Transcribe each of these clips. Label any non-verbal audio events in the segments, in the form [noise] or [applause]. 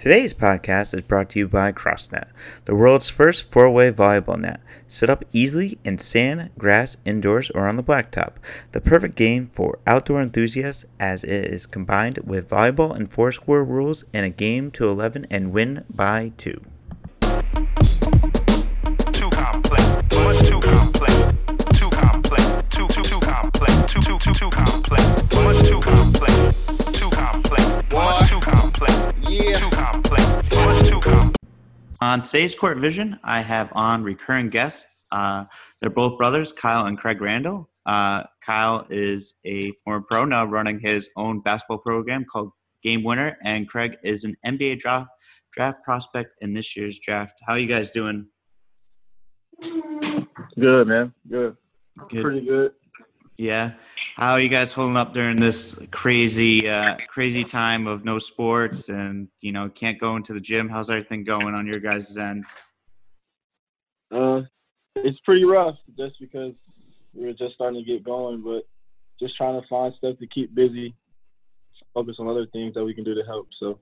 Today's podcast is brought to you by CrossNet, the world's first four way volleyball net. Set up easily in sand, grass, indoors, or on the blacktop. The perfect game for outdoor enthusiasts as it is combined with volleyball and four square rules in a game to 11 and win by 2. too complex, much too complex, too complex, too too too complex, too too too too complex, much too complex, too complex, much too complex, Yeah. too complex, much too complex. On today's Court Vision, I have on recurring guests. Uh, they're both brothers, Kyle and Craig Randall. Uh, Kyle is a former pro now running his own basketball program called Game Winner, and Craig is an NBA draft, draft prospect in this year's draft. How are you guys doing? Good, man. Good. Good. Pretty good. Yeah. How are you guys holding up during this crazy, uh, crazy time of no sports and you know can't go into the gym? How's everything going on your guys' end? Uh, it's pretty rough just because we're just starting to get going, but just trying to find stuff to keep busy, focus on other things that we can do to help. So,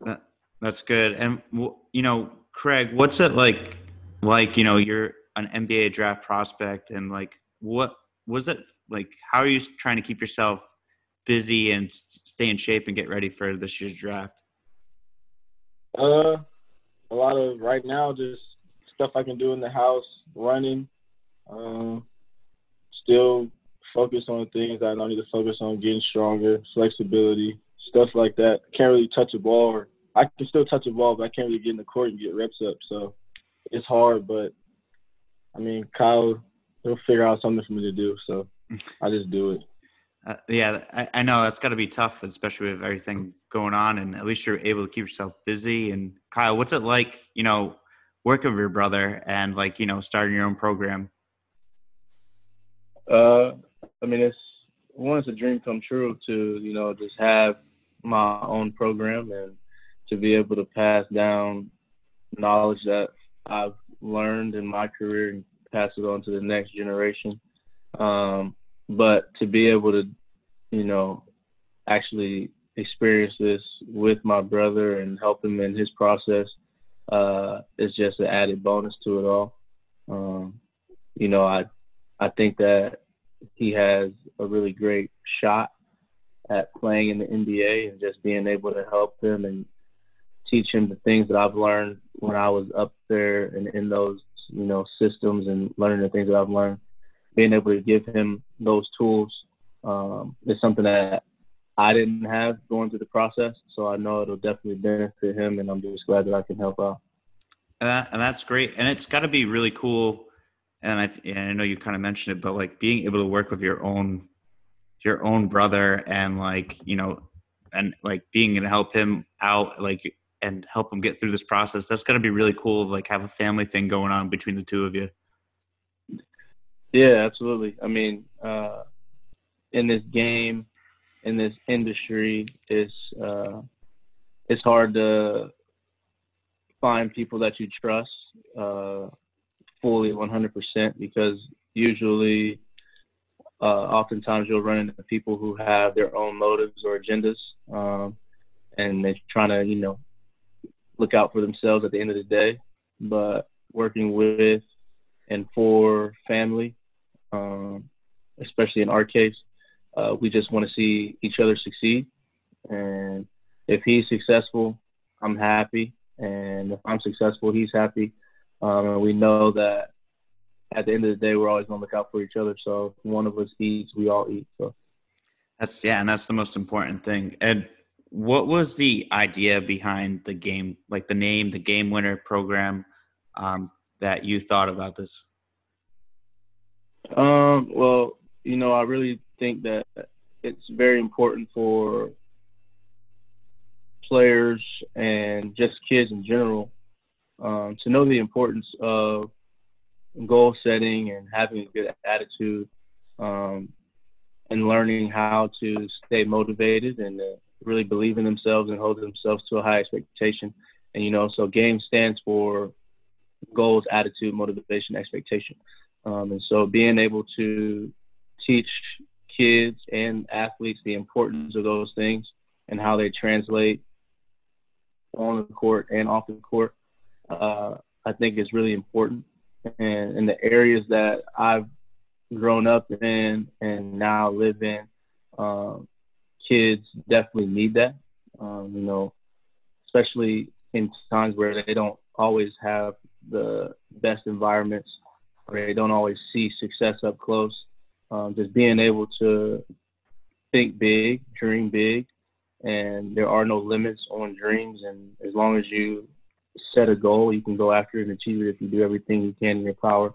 That, that's good. And you know, Craig, what's it like? Like you know, you're an NBA draft prospect, and like, what was it like? How are you trying to keep yourself busy and stay in shape and get ready for this year's draft? uh, a lot of right now just stuff I can do in the house, running. Um, still focus on things I don't need to focus on, getting stronger, flexibility, stuff like that. Can't really touch a ball, or I can still touch a ball, but I can't really get in the court and get reps up. So it's hard, but I mean, Kyle, he'll figure out something for me to do. So I just do it. Uh, yeah, I, I know that's got to be tough, especially with everything going on. And at least you're able to keep yourself busy. And Kyle, what's it like? You know, working with your brother and like you know starting your own program. Uh, I mean, it's one, it's a dream come true to you know just have my own program and to be able to pass down knowledge that I've learned in my career and pass it on to the next generation. Um, but to be able to, you know, actually experience this with my brother and help him in his process uh, is just an added bonus to it all. Um, you know, I I think that he has a really great shot at playing in the NBA and just being able to help him and teach him the things that I've learned when I was up there and in those, you know, systems and learning the things that I've learned. Being able to give him those tools um, is something that I didn't have going through the process. So I know it'll definitely benefit him, and I'm just glad that I can help out. And, that, and that's great. And it's got to be really cool. And I, and I know you kind of mentioned it, but like being able to work with your own, your own brother, and like you know, and like being able to help him out, like and help them get through this process. That's going to be really cool. Like have a family thing going on between the two of you. Yeah, absolutely. I mean, uh, in this game, in this industry, it's uh, it's hard to find people that you trust uh, fully 100% because usually, uh, oftentimes you'll run into people who have their own motives or agendas, um, and they're trying to, you know, look out for themselves at the end of the day. But working with and for family, um, especially in our case. Uh, we just want to see each other succeed. And if he's successful, I'm happy. And if I'm successful, he's happy. Um, and we know that at the end of the day, we're always going to look out for each other. So if one of us eats, we all eat. So That's yeah, and that's the most important thing. And what was the idea behind the game, like the name, the Game Winner program, um, that you thought about this? Um, well, you know, I really think that it's very important for players and just kids in general um, to know the importance of goal setting and having a good attitude um, and learning how to stay motivated and uh, really believe in themselves and hold themselves to a high expectation. And, you know, so GAME stands for goals, attitude, motivation, expectation. Um, and so being able to teach kids and athletes the importance of those things and how they translate on the court and off the court, uh, I think is really important. And in the areas that I've grown up in and now live in, um, kids definitely need that. Um, you know, especially in times where they don't always have the best environments or they don't always see success up close. Um, just being able to think big, dream big, and there are no limits on dreams. And as long as you set a goal, you can go after it and achieve it if you do everything you can in your power,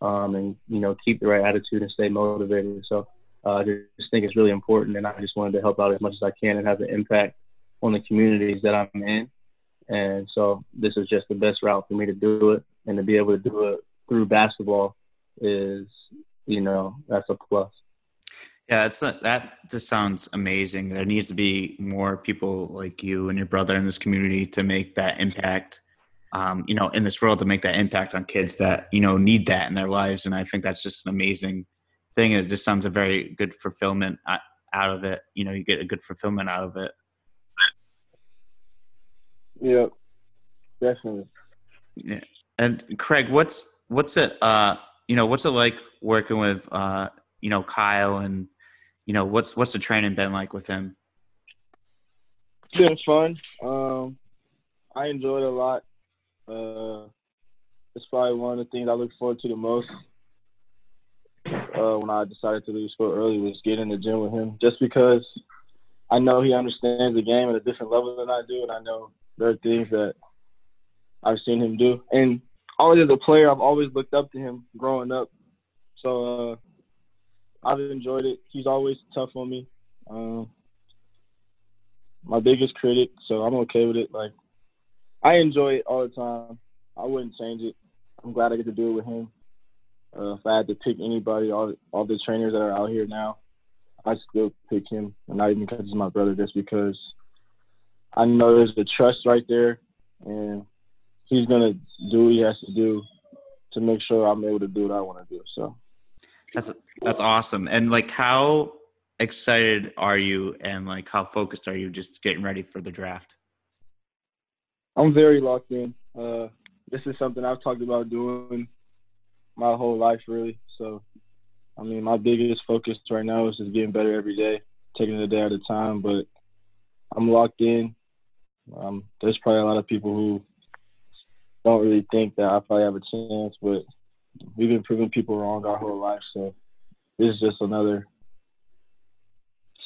um, and you know keep the right attitude and stay motivated. So I just think it's really important, and I just wanted to help out as much as I can and have an impact on the communities that I'm in. And so this is just the best route for me to do it, and to be able to do it through basketball is, you know, that's a plus. Yeah, it's not, that just sounds amazing. There needs to be more people like you and your brother in this community to make that impact. Um, you know, in this world to make that impact on kids that you know need that in their lives, and I think that's just an amazing thing. It just sounds a very good fulfillment out of it. You know, you get a good fulfillment out of it. Yeah, definitely. Yeah, and Craig, what's what's it? Uh, you know, what's it like working with uh, you know Kyle and you know what's what's the training been like with him? It's been fun. Um, I enjoyed it a lot. Uh, it's probably one of the things I look forward to the most. Uh, when I decided to leave school early was get in the gym with him, just because I know he understands the game at a different level than I do, and I know there are things that I've seen him do. And always as a player, I've always looked up to him growing up. So uh, I've enjoyed it. He's always tough on me. Um, my biggest critic, so I'm okay with it. Like I enjoy it all the time. I wouldn't change it. I'm glad I get to do it with him. Uh, if I had to pick anybody, all all the trainers that are out here now, I still pick him, and not even because he's my brother, just because I know there's the trust right there, and he's gonna do what he has to do to make sure I'm able to do what I want to do. So that's that's awesome. And like, how excited are you, and like, how focused are you just getting ready for the draft? I'm very locked in. Uh, this is something I've talked about doing my whole life, really. So, I mean, my biggest focus right now is just getting better every day, taking it a day at a time. But I'm locked in. Um, there's probably a lot of people who don't really think that I probably have a chance, but we've been proving people wrong our whole life. So this is just another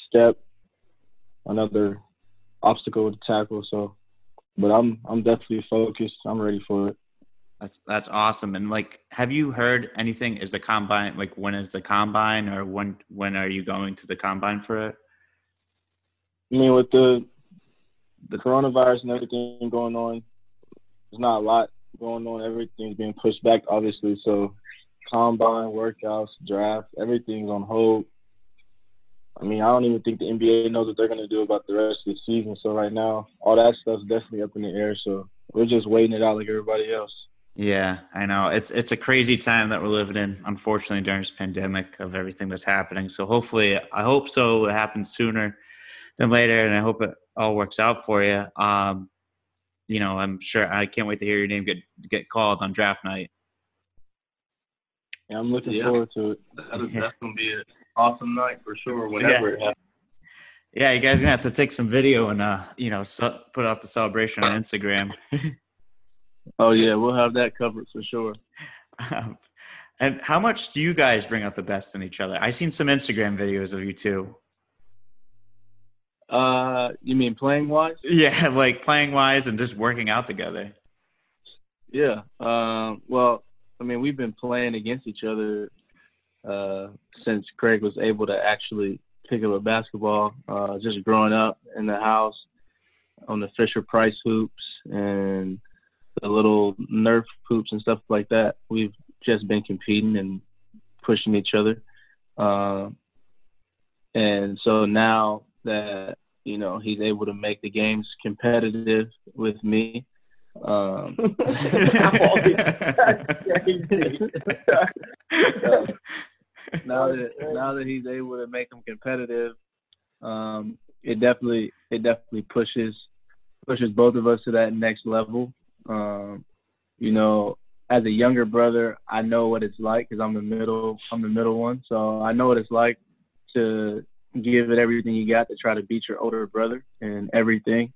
step, another obstacle to tackle. So, but I'm I'm definitely focused. I'm ready for it. That's that's awesome. And like, have you heard anything? Is the combine like when is the combine, or when when are you going to the combine for it? I mean, with the the coronavirus and everything going on, there's not a lot going on. Everything's being pushed back, obviously. So, combine, workouts, draft, everything's on hold. I mean, I don't even think the NBA knows what they're going to do about the rest of the season. So, right now, all that stuff's definitely up in the air. So, we're just waiting it out like everybody else. Yeah, I know. It's it's a crazy time that we're living in, unfortunately, during this pandemic of everything that's happening. So hopefully I hope so it happens sooner than later and I hope it all works out for you. Um, you know, I'm sure I can't wait to hear your name get get called on draft night. Yeah, I'm looking yeah. forward to it. That is, that's gonna be an awesome night for sure. Whenever yeah. it happens. Yeah, you guys gonna have to take some video and uh, you know, so, put out the celebration on Instagram. [laughs] oh yeah, we'll have that covered for sure. Um, and how much do you guys bring out the best in each other? I've seen some Instagram videos of you too. Uh, you mean playing wise? [laughs] Yeah, like playing wise and just working out together. Yeah. Um. Well, I mean, we've been playing against each other uh, since Craig was able to actually pick up a basketball. Uh, just growing up in the house on the Fisher Price hoops and the little Nerf hoops and stuff like that. We've just been competing and pushing each other. Uh, and so now that you know he's able to make the games competitive with me. Um, [laughs] now that now that he's able to make them competitive, um, it definitely it definitely pushes pushes both of us to that next level. Um, you know, as a younger brother, I know what it's like because I'm the middle. I'm the middle one, so I know what it's like to give it everything you got to try to beat your older brother and everything.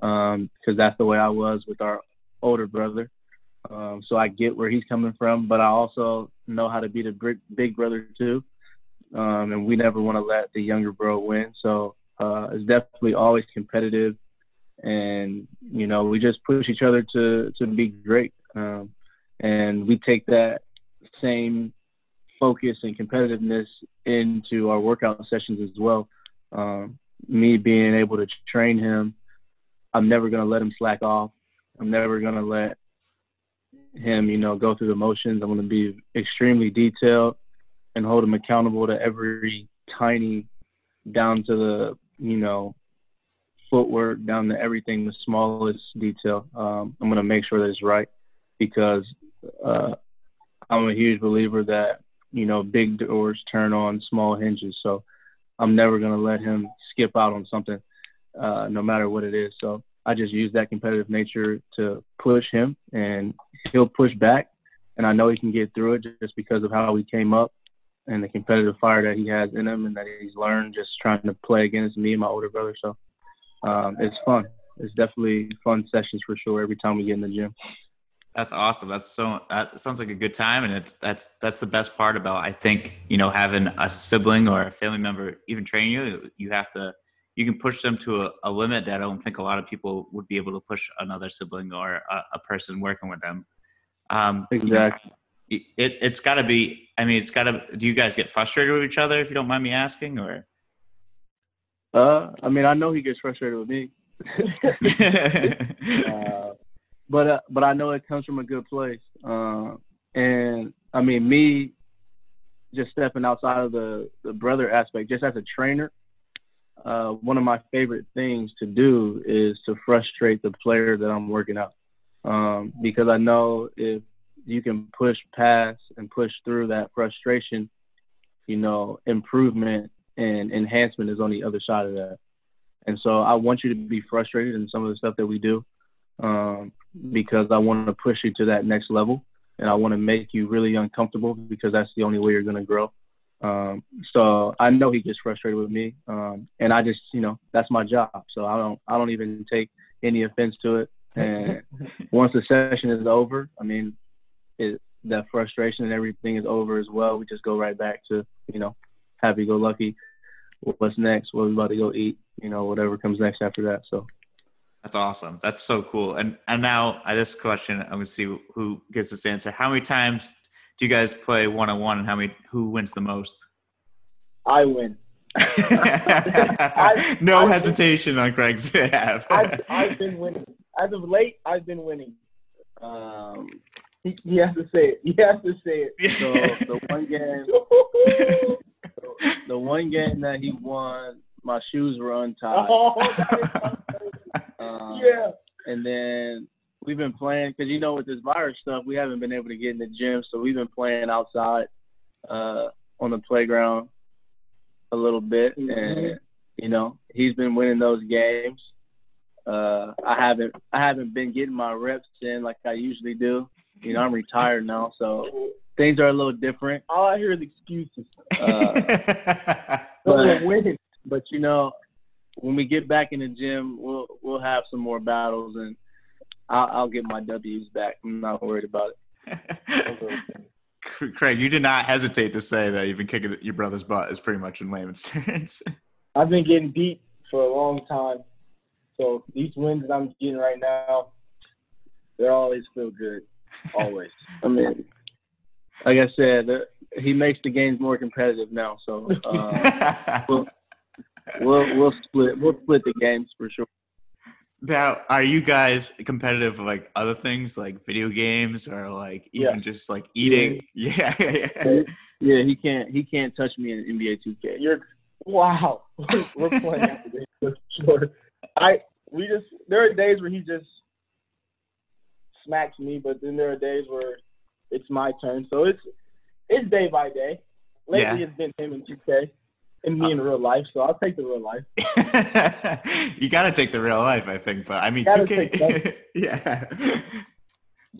Because um, that's the way I was with our older brother. Um, so I get where he's coming from, but I also know how to beat a big, big brother too. Um, and we never want to let the younger bro win. So uh, it's definitely always competitive, and you know we just push each other to to be great. Um, and we take that same focus and competitiveness into our workout sessions as well. Um, me being able to train him, I'm never going to let him slack off. I'm never going to let him, you know, go through the motions. I'm going to be extremely detailed and hold him accountable to every tiny, down to the, you know, footwork, down to everything, the smallest detail. Um, I'm going to make sure that it's right because uh, I'm a huge believer that you know big doors turn on small hinges. So I'm never gonna let him skip out on something, uh, no matter what it is. So I just use that competitive nature to push him, and he'll push back, and I know he can get through it just because of how he came up and the competitive fire that he has in him, and that he's learned just trying to play against me and my older brother. So um, it's fun. It's definitely fun sessions for sure every time we get in the gym. That's awesome. That's so. That sounds like a good time, and it's that's that's the best part about I think you know having a sibling or a family member even train you. You have to you can push them to a, a limit that I don't think a lot of people would be able to push another sibling or a, a person working with them. Um, exactly. You know, it it's got to be. I mean, it's got to. Do you guys get frustrated with each other if you don't mind me asking, or? Uh, I mean, I know he gets frustrated with me. [laughs] [laughs] uh, but uh, but I know it comes from a good place. Uh, and I mean, me just stepping outside of the the brother aspect, just as a trainer, uh, one of my favorite things to do is to frustrate the player that I'm working out, um, because I know if you can push past and push through that frustration, you know, improvement and enhancement is on the other side of that. And so I want you to be frustrated in some of the stuff that we do. Um, because I want to push you to that next level and I want to make you really uncomfortable because that's the only way you're going to grow. Um, so I know he gets frustrated with me, um, and I just, you know, that's my job. So I don't, I don't even take any offense to it. And [laughs] once the session is over, I mean, it, that frustration and everything is over as well. We just go right back to, you know, happy go lucky. What's next? What we about to go eat? You know, whatever comes next after that. So that's awesome. That's so cool. And and now I this question, I'm gonna see who gives this answer. How many times do you guys play one on one, and how many who wins the most? I win. I, [laughs] no I've hesitation been, on Craig's behalf. I've, I've, been winning. As of late, I've been winning. Um, he, he has to say it. He has to say it. [laughs] So the one game, [laughs] the one game that he won, my shoes were untied. Oh, [laughs] um, yeah. And then we've been playing because you know with this virus stuff, we haven't been able to get in the gym, so we've been playing outside uh, on the playground a little bit, mm-hmm. and you know he's been winning those games. Uh, I haven't I haven't been getting my reps in like I usually do. You know I'm retired now, so things are a little different. All I hear is excuses. Uh, [laughs] but, but you know when we get back in the gym, we'll we'll have some more battles, and I'll, I'll get my W's back. I'm not worried about it. [laughs] Craig, you did not hesitate to say that you've been kicking your brother's butt. Is pretty much in layman's [laughs] terms. I've been getting beat for a long time, so these wins that I'm getting right now, they always feel good. Always. I mean, like I said, he makes the games more competitive now. So uh, [laughs] we'll, we'll we'll split we'll split the games for sure. Now, are you guys competitive like other things like video games or like even yeah. just like eating? Yeah. [laughs] yeah, yeah. Yeah, he can't he can't touch me in NBA 2K. You're wow. [laughs] We're playing for sure. I we just there are days where he just smacks me, but then there are days where it's my turn. So it's it's day by day. Lately, yeah. it's been him and 2K. and me in uh, real life, so I'll take the real life. [laughs] you got to take the real life, I think. But I mean, 2K. [laughs] yeah. [laughs]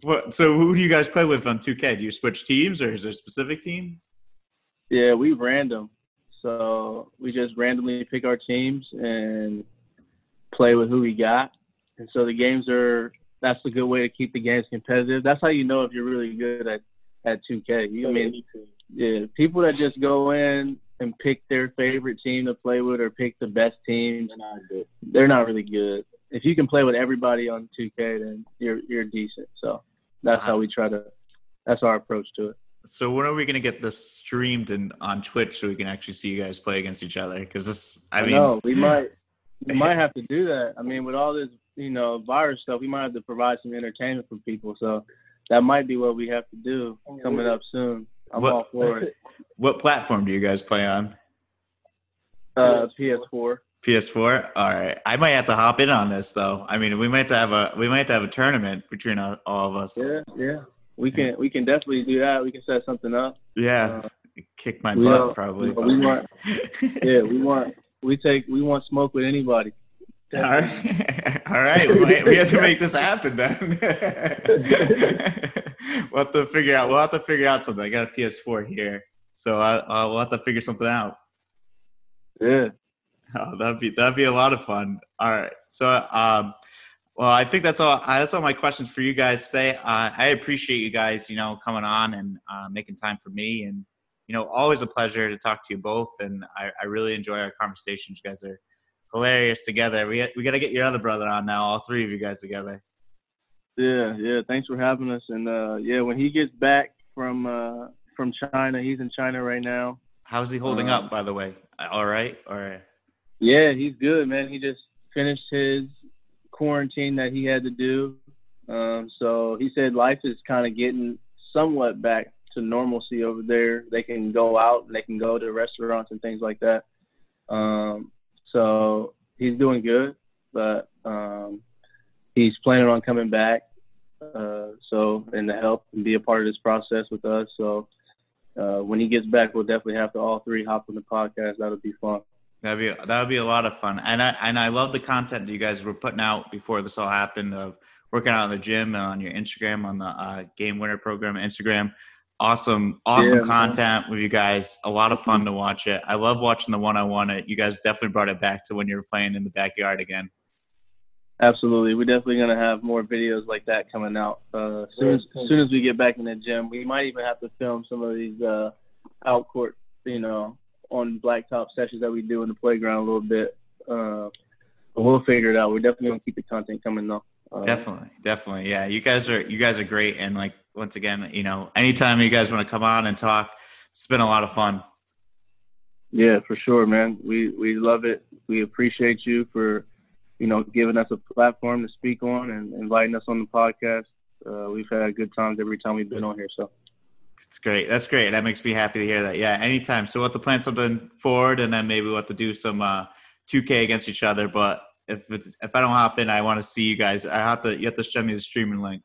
What? So who do you guys play with on 2K? Do you switch teams, or is there a specific team? Yeah, we random. So we just randomly pick our teams and play with who we got. And so the games are that's a good way to keep the games competitive. That's how you know if you're really good at at 2K. You oh, I mean, yeah, people that just go in and pick their favorite team to play with or pick the best teams, They're not good. they're not really good. If you can play with everybody on 2K, then you're you're decent. So that's how we try to. That's our approach to it. So when are we gonna get this streamed and on Twitch so we can actually see you guys play against each other? Because this, I mean, know we [laughs] might we might [laughs] have to do that. I mean, with all this you know virus stuff, we might have to provide some entertainment for people. So that might be what we have to do coming up soon. I'm What- all for it. [laughs] what platform do you guys play on? Uh, PS4. PS4. All right, I might have to hop in on this though. I mean, we might have to have a we might have to have a tournament between all all of us. Yeah, yeah. We can we can definitely do that. We can set something up. Yeah, kick my butt don't- probably. we want- [laughs] Yeah, we want we take we want smoke with anybody. [laughs] All right, all right. We, we have to make this happen then. [laughs] we'll have to figure out. We'll have to figure out something. I got a PS4 here, so I, I, we'll have to figure something out. Yeah. Oh, that'd be that'd be a lot of fun. All right, so um, well, I think that's all. Uh, that's all my questions for you guys today. Uh, I appreciate you guys, you know, coming on and uh, making time for me, and you know, always a pleasure to talk to you both. And I, I really enjoy our conversations. You guys are hilarious together. We we got to get your other brother on now. All three of you guys together. Yeah, yeah. Thanks for having us. And uh, yeah, when he gets back from uh, from China, he's in China right now. How's he holding Um, up, by the way? All right, all right. Yeah, he's good, man. He just finished his quarantine that he had to do. Um, so he said life is kind of getting somewhat back to normalcy over there. They can go out and they can go to restaurants and things like that. Um, so he's doing good, but um, he's planning on coming back. Uh, so and to help and be a part of this process with us. So uh, when he gets back, we'll definitely have to all three hop on the podcast. That'll be fun. That'd be that would be a lot of fun, and I and I love the content that you guys were putting out before this all happened of working out in the gym and on your Instagram on the uh, Game Winner program Instagram. Awesome, awesome Yeah, man. content with you guys. A lot of fun to watch it. I love watching the one on one. It you guys definitely brought it back to when you were playing in the backyard again. Absolutely, we're definitely gonna have more videos like that coming out. Uh, as soon as, as soon as we get back in the gym, we might even have to film some of these uh, out court, you know, on blacktop sessions that we do in the playground a little bit. Uh, but we'll figure it out. We're definitely gonna keep the content coming though. Definitely, definitely. Yeah, you guys are you guys are great, and like once again, you know, anytime you guys want to come on and talk, it's been a lot of fun. Yeah, for sure, man. We we love it. We appreciate you for, you know, giving us a platform to speak on and inviting us on the podcast. Uh, we've had good times every time we've been on here. So It's great. That's great. That makes me happy to hear that. Yeah, anytime. So we'll have to plan something forward, and then maybe we'll have to do some uh, 2K against each other. But if it's if I don't hop in, I want to see you guys. I have to. You have to send me the streaming link.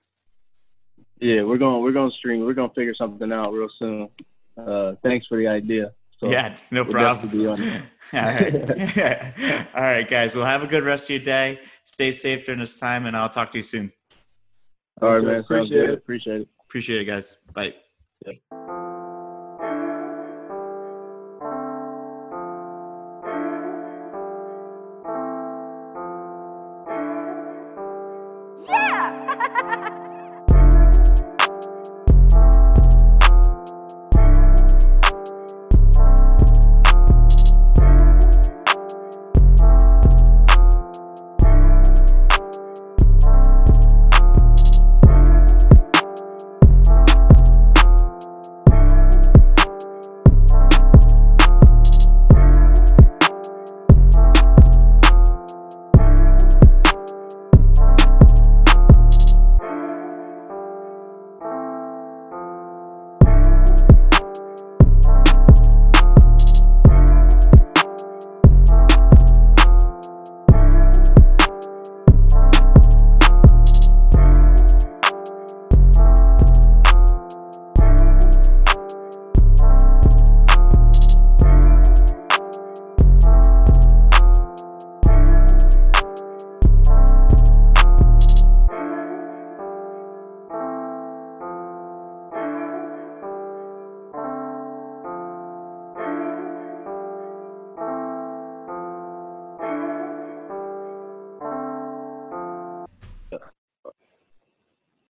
yeah, we're going we're going to stream. We're going to figure something out real soon. Uh, thanks for the idea. So, yeah, no we'll problem. definitely be on. [laughs] All right. [laughs] All right, guys. Well, have a good rest of your day. Stay safe during this time, and I'll talk to you soon. All right, man. Appreciate good. it. Appreciate it. Appreciate it, guys. Bye. Yeah!